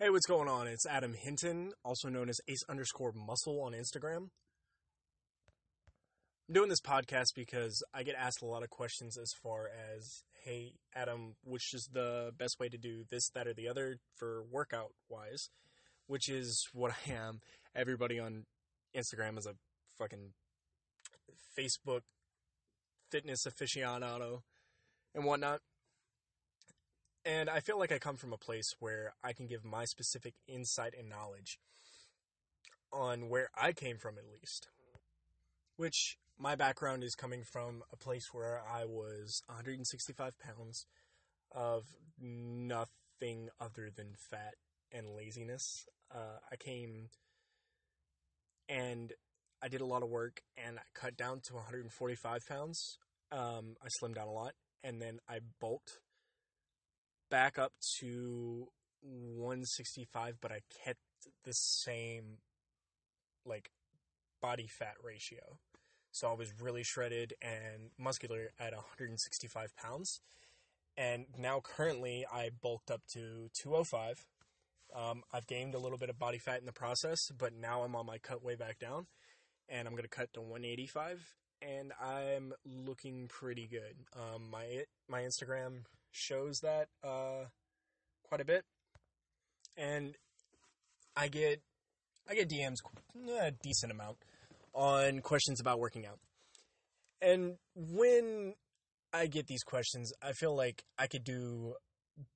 Hey, what's going on? It's Adam Hinton, also known as Ace underscore Muscle on Instagram. I'm doing this podcast because I get asked a lot of questions as far as, hey, Adam, which is the best way to do this, that, or the other for workout wise, which is what I am. Everybody on Instagram is a fucking Facebook fitness aficionado and whatnot. And I feel like I come from a place where I can give my specific insight and knowledge on where I came from, at least. Which my background is coming from a place where I was 165 pounds of nothing other than fat and laziness. Uh, I came and I did a lot of work and I cut down to 145 pounds. Um, I slimmed down a lot and then I bulked back up to 165, but I kept the same like body fat ratio. So I was really shredded and muscular at 165 pounds. And now currently I bulked up to 205. Um, I've gained a little bit of body fat in the process, but now I'm on my cut way back down. And I'm going to cut to 185. And I'm looking pretty good. Um, my my Instagram shows that uh, quite a bit, and I get I get DMs a decent amount on questions about working out. And when I get these questions, I feel like I could do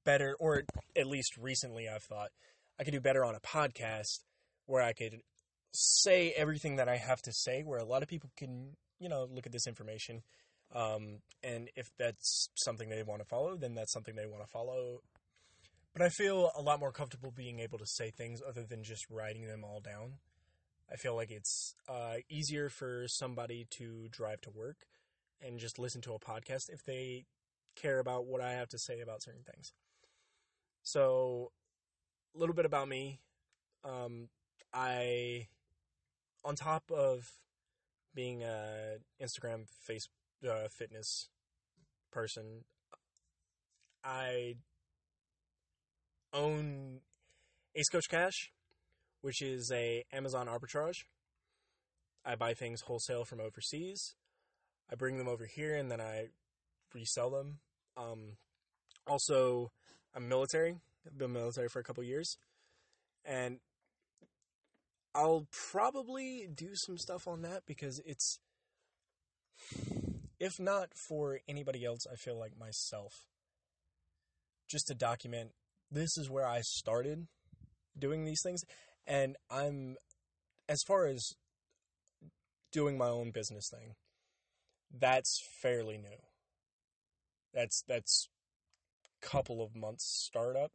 better, or at least recently I've thought I could do better on a podcast where I could say everything that I have to say, where a lot of people can, you know, look at this information um, and if that's something they want to follow, then that's something they want to follow. But I feel a lot more comfortable being able to say things other than just writing them all down. I feel like it's uh, easier for somebody to drive to work and just listen to a podcast if they care about what I have to say about certain things. So, a little bit about me. Um, I, on top of being a Instagram, Facebook, uh, fitness person. I own Ace Coach Cash, which is a Amazon arbitrage. I buy things wholesale from overseas. I bring them over here and then I resell them. Um, also, I'm military. I've been military for a couple years, and I'll probably do some stuff on that because it's if not for anybody else, I feel like myself, just to document this is where I started doing these things. And I'm, as far as doing my own business thing, that's fairly new. That's, that's couple of months startup.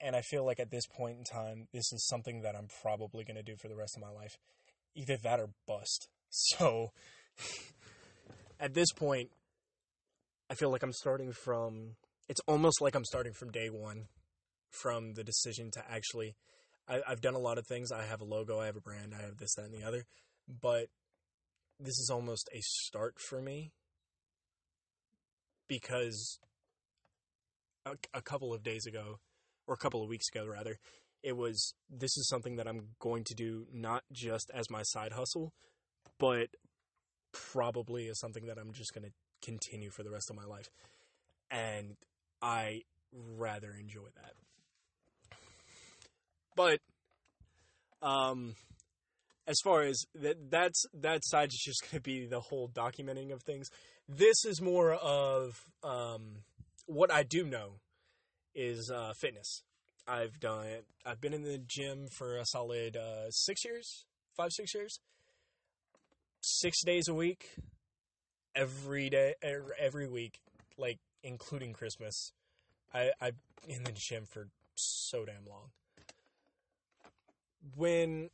And I feel like at this point in time, this is something that I'm probably going to do for the rest of my life. Either that or bust. So at this point, I feel like I'm starting from. It's almost like I'm starting from day one, from the decision to actually. I, I've done a lot of things. I have a logo, I have a brand, I have this, that, and the other, but this is almost a start for me because a, a couple of days ago, or a couple of weeks ago, rather, it was this is something that I'm going to do not just as my side hustle, but probably is something that I'm just going to continue for the rest of my life. And I rather enjoy that. But um as far as that that's that side is just going to be the whole documenting of things. This is more of um what I do know is uh fitness. I've done I've been in the gym for a solid uh 6 years, 5 6 years six days a week, every day, er, every week, like including Christmas. I I in the gym for so damn long. When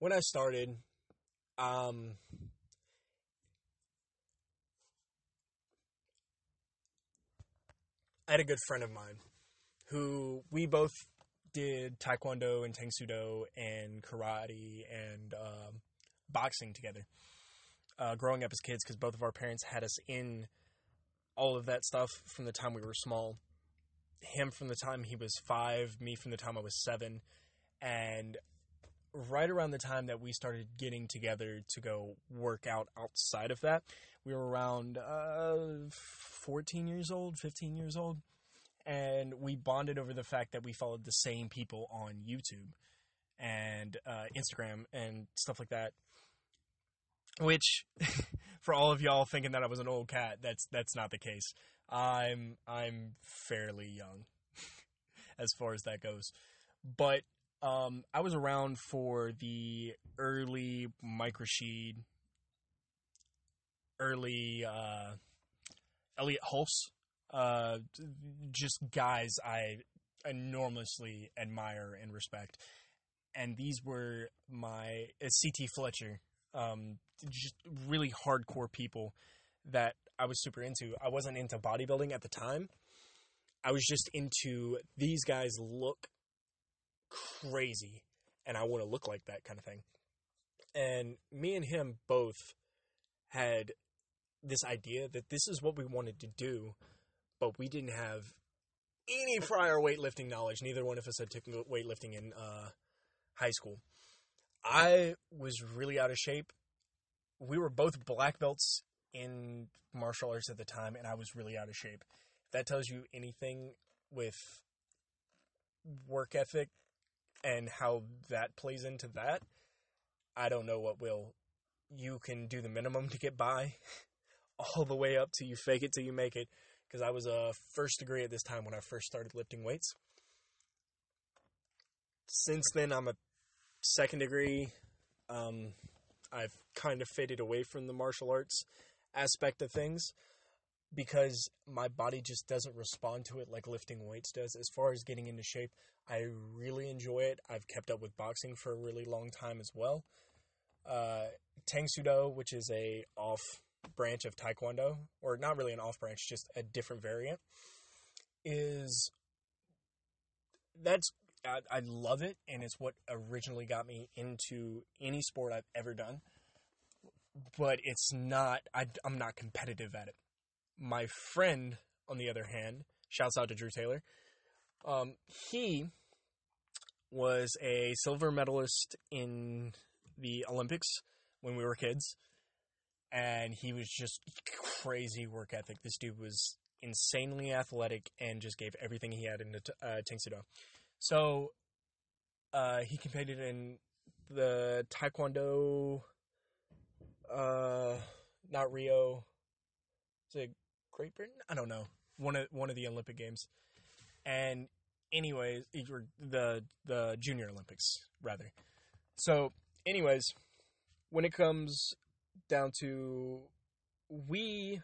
when I started, um, I had a good friend of mine who we both did taekwondo and Tang Soo Do and karate and um, boxing together. Uh, growing up as kids, because both of our parents had us in all of that stuff from the time we were small. Him from the time he was five, me from the time I was seven. And right around the time that we started getting together to go work out outside of that, we were around uh, 14 years old, 15 years old. And we bonded over the fact that we followed the same people on YouTube and uh, Instagram and stuff like that. Which, for all of y'all thinking that I was an old cat, that's that's not the case. I'm I'm fairly young as far as that goes, but um, I was around for the early Mike Rashid, early uh, Elliot Hulse, uh, just guys I enormously admire and respect. And these were my uh, CT Fletcher, um, just really hardcore people that I was super into. I wasn't into bodybuilding at the time. I was just into these guys look crazy and I want to look like that kind of thing. And me and him both had this idea that this is what we wanted to do, but we didn't have any prior weightlifting knowledge. Neither one of us had taken weightlifting in uh, high school. I was really out of shape. We were both black belts in martial arts at the time, and I was really out of shape. If that tells you anything with work ethic and how that plays into that, I don't know what will. You can do the minimum to get by, all the way up to you fake it till you make it. Because I was a first degree at this time when I first started lifting weights. Since then, I'm a second degree. Um, I've kind of faded away from the martial arts aspect of things because my body just doesn't respond to it like lifting weights does. As far as getting into shape, I really enjoy it. I've kept up with boxing for a really long time as well. Uh, Tang Soo Do, which is a off branch of Taekwondo, or not really an off branch, just a different variant, is that's I, I love it, and it's what originally got me into any sport I've ever done. But it's not. I, I'm not competitive at it my friend, on the other hand, shouts out to Drew Taylor. Um, he was a silver medalist in the Olympics when we were kids, and he was just crazy work ethic. This dude was insanely athletic and just gave everything he had into uh, So uh, he competed in the Taekwondo, uh, not Rio. Is it Great Britain. I don't know one of one of the Olympic games, and anyways, the the Junior Olympics rather. So, anyways, when it comes down to we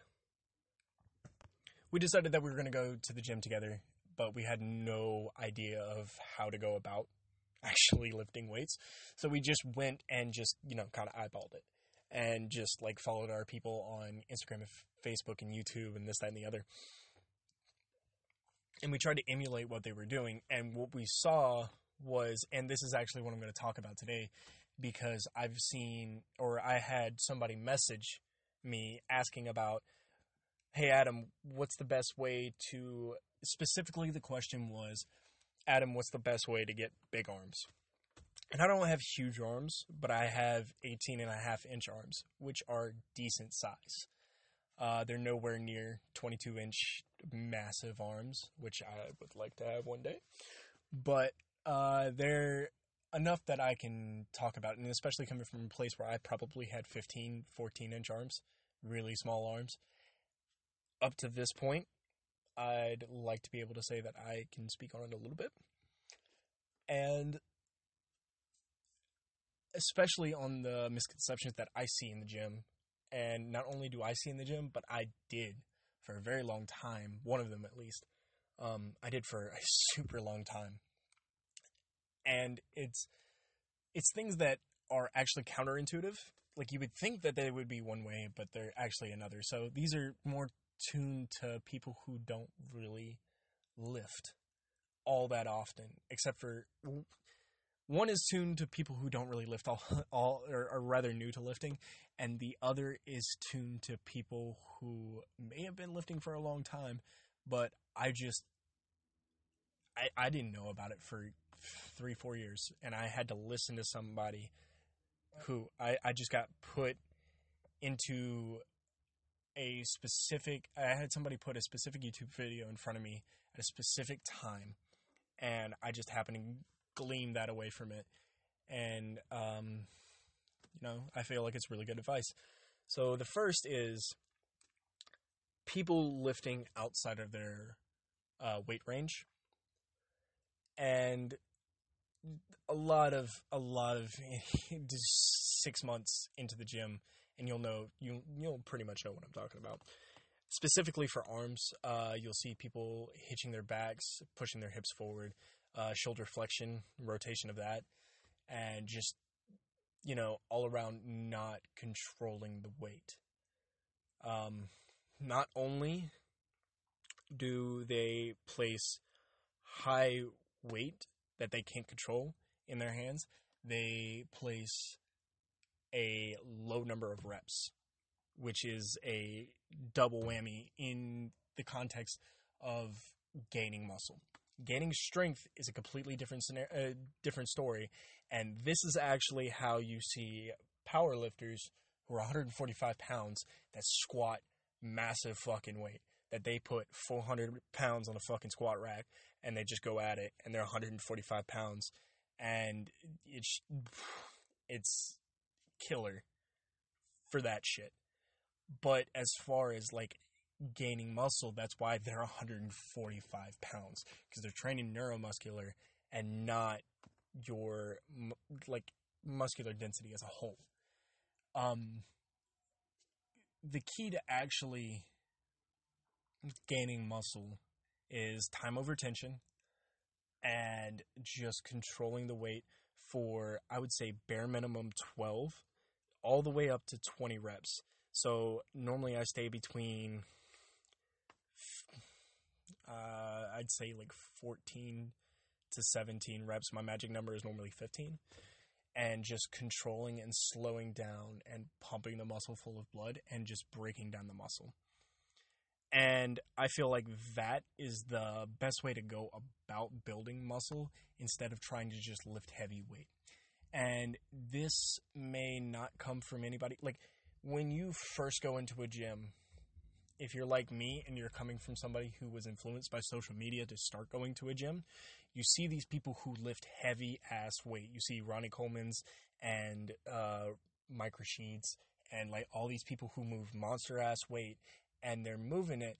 we decided that we were going to go to the gym together, but we had no idea of how to go about actually lifting weights. So we just went and just, you know, kind of eyeballed it and just like followed our people on Instagram and Facebook and YouTube and this, that, and the other. And we tried to emulate what they were doing. And what we saw was, and this is actually what I'm going to talk about today, because I've seen, or I had somebody message me asking about, hey, Adam, what's the best way to, specifically, the question was, Adam, what's the best way to get big arms? And I don't have huge arms, but I have 18 and a half inch arms, which are decent size. Uh, they're nowhere near 22 inch massive arms, which I would like to have one day. But uh, they're enough that I can talk about, and especially coming from a place where I probably had 15, 14 inch arms, really small arms. Up to this point, I'd like to be able to say that I can speak on it a little bit. And especially on the misconceptions that I see in the gym. And not only do I see in the gym, but I did for a very long time, one of them at least. Um, I did for a super long time. And it's it's things that are actually counterintuitive. Like you would think that they would be one way, but they're actually another. So these are more tuned to people who don't really lift all that often, except for one is tuned to people who don't really lift all, all or are rather new to lifting, and the other is tuned to people who may have been lifting for a long time, but I just I, I didn't know about it for three, four years, and I had to listen to somebody who I, I just got put into a specific I had somebody put a specific YouTube video in front of me at a specific time and I just happened to glean that away from it and um, you know I feel like it's really good advice. So the first is people lifting outside of their uh, weight range and a lot of a lot of six months into the gym and you'll know you you'll pretty much know what I'm talking about. Specifically for arms, uh, you'll see people hitching their backs, pushing their hips forward, uh, shoulder flexion, rotation of that, and just you know all around not controlling the weight. Um, not only do they place high weight that they can't control in their hands, they place a low number of reps, which is a double whammy in the context of gaining muscle. Gaining strength is a completely different scenario, uh, different story, and this is actually how you see power lifters who are 145 pounds that squat massive fucking weight. That they put 400 pounds on a fucking squat rack and they just go at it, and they're 145 pounds, and it's it's killer for that shit. But as far as like gaining muscle, that's why they're 145 pounds because they're training neuromuscular and not your like muscular density as a whole. Um, the key to actually gaining muscle is time over tension and just controlling the weight for I would say bare minimum 12 all the way up to 20 reps. So normally I stay between uh, I'd say like 14 to 17 reps. My magic number is normally 15. And just controlling and slowing down and pumping the muscle full of blood and just breaking down the muscle. And I feel like that is the best way to go about building muscle instead of trying to just lift heavy weight. And this may not come from anybody. Like, when you first go into a gym, if you're like me and you're coming from somebody who was influenced by social media to start going to a gym, you see these people who lift heavy ass weight. You see Ronnie Coleman's and uh, Mike Rashid's and like all these people who move monster ass weight and they're moving it.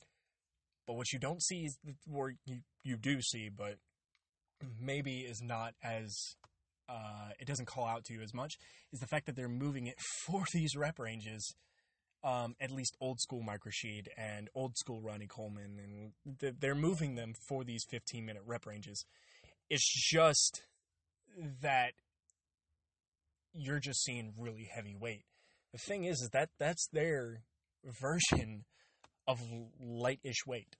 But what you don't see is, or you, you do see, but maybe is not as, uh, it doesn't call out to you as much, is the fact that they're moving it for these rep ranges. Um, at least old school Mike Rashid and old school Ronnie Coleman, and they're moving them for these 15 minute rep ranges. It's just that you're just seeing really heavy weight. The thing is, is that that's their version of lightish weight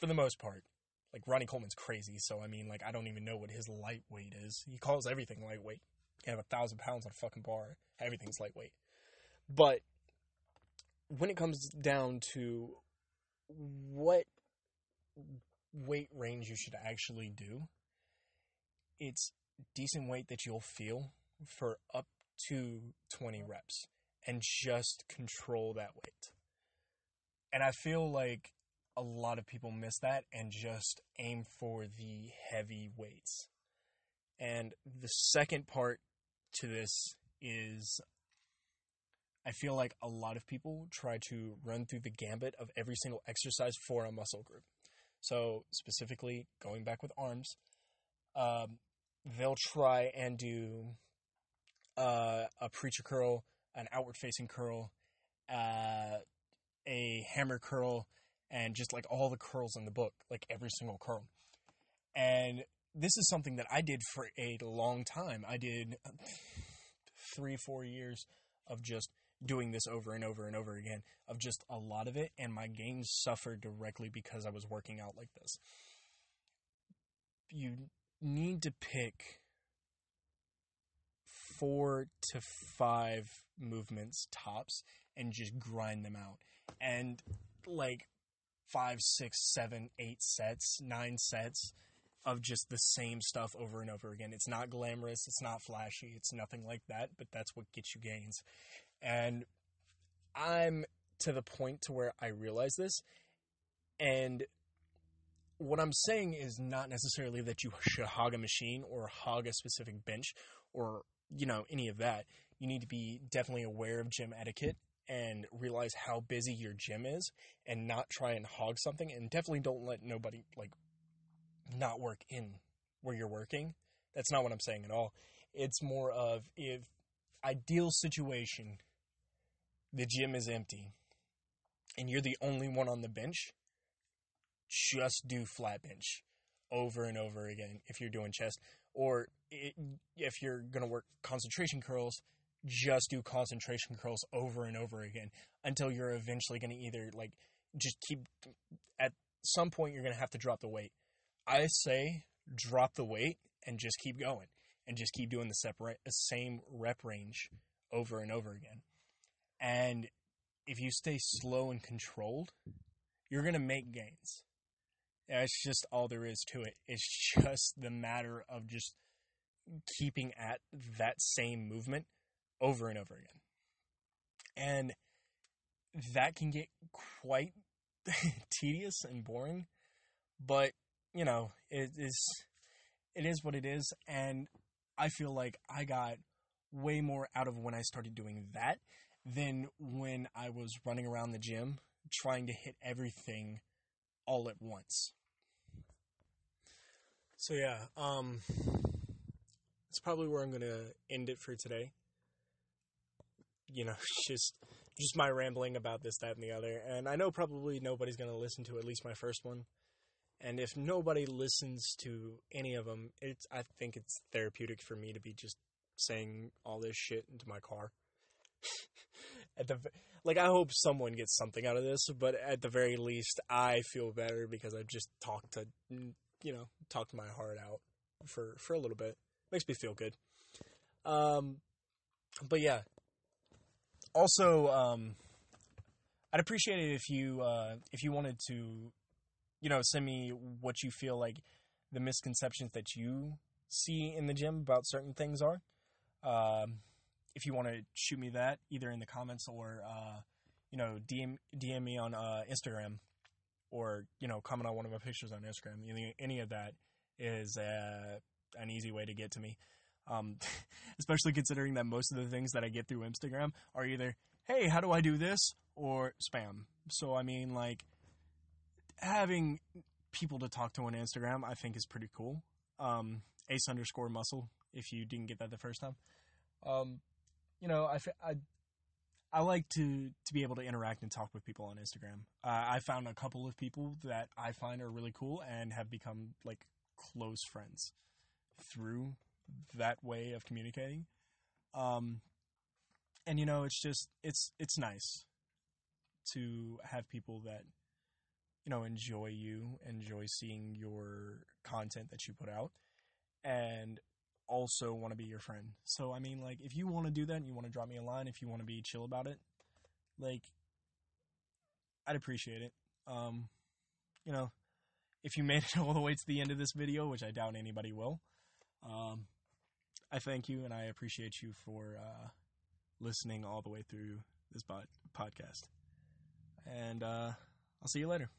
for the most part. Like Ronnie Coleman's crazy, so I mean, like I don't even know what his lightweight is. He calls everything lightweight. You have a thousand pounds on a fucking bar. Everything's lightweight. But when it comes down to what weight range you should actually do, it's decent weight that you'll feel for up to 20 reps and just control that weight. And I feel like a lot of people miss that and just aim for the heavy weights. And the second part to this is I feel like a lot of people try to run through the gambit of every single exercise for a muscle group. So, specifically, going back with arms, um, they'll try and do uh, a preacher curl, an outward facing curl, uh, a hammer curl and just like all the curls in the book, like every single curl. And this is something that I did for a long time. I did three, four years of just doing this over and over and over again, of just a lot of it, and my gains suffered directly because I was working out like this. You need to pick four to five movements tops and just grind them out. And like five, six, seven, eight sets, nine sets of just the same stuff over and over again. It's not glamorous, it's not flashy, it's nothing like that, but that's what gets you gains. And I'm to the point to where I realize this and what I'm saying is not necessarily that you should hog a machine or hog a specific bench or you know any of that. You need to be definitely aware of gym etiquette and realize how busy your gym is and not try and hog something and definitely don't let nobody like not work in where you're working. That's not what I'm saying at all. It's more of if ideal situation the gym is empty and you're the only one on the bench, just do flat bench over and over again if you're doing chest or it, if you're going to work concentration curls just do concentration curls over and over again until you're eventually going to either like just keep at some point you're going to have to drop the weight. I say drop the weight and just keep going and just keep doing the separate same rep range over and over again. And if you stay slow and controlled you're going to make gains. That's just all there is to it. It's just the matter of just keeping at that same movement over and over again. And that can get quite tedious and boring, but you know, it is it is what it is and I feel like I got way more out of when I started doing that than when I was running around the gym trying to hit everything all at once. So yeah, um that's probably where I'm going to end it for today you know, just just my rambling about this, that, and the other. And I know probably nobody's going to listen to at least my first one. And if nobody listens to any of them, it's I think it's therapeutic for me to be just saying all this shit into my car. at the like, I hope someone gets something out of this, but at the very least, I feel better because I've just talked to you know talked my heart out for for a little bit. Makes me feel good. Um, but yeah, also, um, I'd appreciate it if you uh, if you wanted to, you know, send me what you feel like the misconceptions that you see in the gym about certain things are. Um, if you want to shoot me that either in the comments or uh, you know DM DM me on uh, Instagram or you know comment on one of my pictures on Instagram. Any, any of that is uh, an easy way to get to me. Um, especially considering that most of the things that I get through Instagram are either, hey, how do I do this? or spam. So, I mean, like, having people to talk to on Instagram, I think is pretty cool. Um, ace underscore muscle, if you didn't get that the first time. Um, you know, I, I, I like to, to be able to interact and talk with people on Instagram. Uh, I found a couple of people that I find are really cool and have become like close friends through that way of communicating. Um, and you know, it's just it's it's nice to have people that you know enjoy you, enjoy seeing your content that you put out, and also want to be your friend. So I mean, like, if you want to do that, and you want to drop me a line, if you want to be chill about it, like, I'd appreciate it. Um, you know, if you made it all the way to the end of this video, which I doubt anybody will, um, I thank you and I appreciate you for uh, listening all the way through this pod- podcast. And uh, I'll see you later.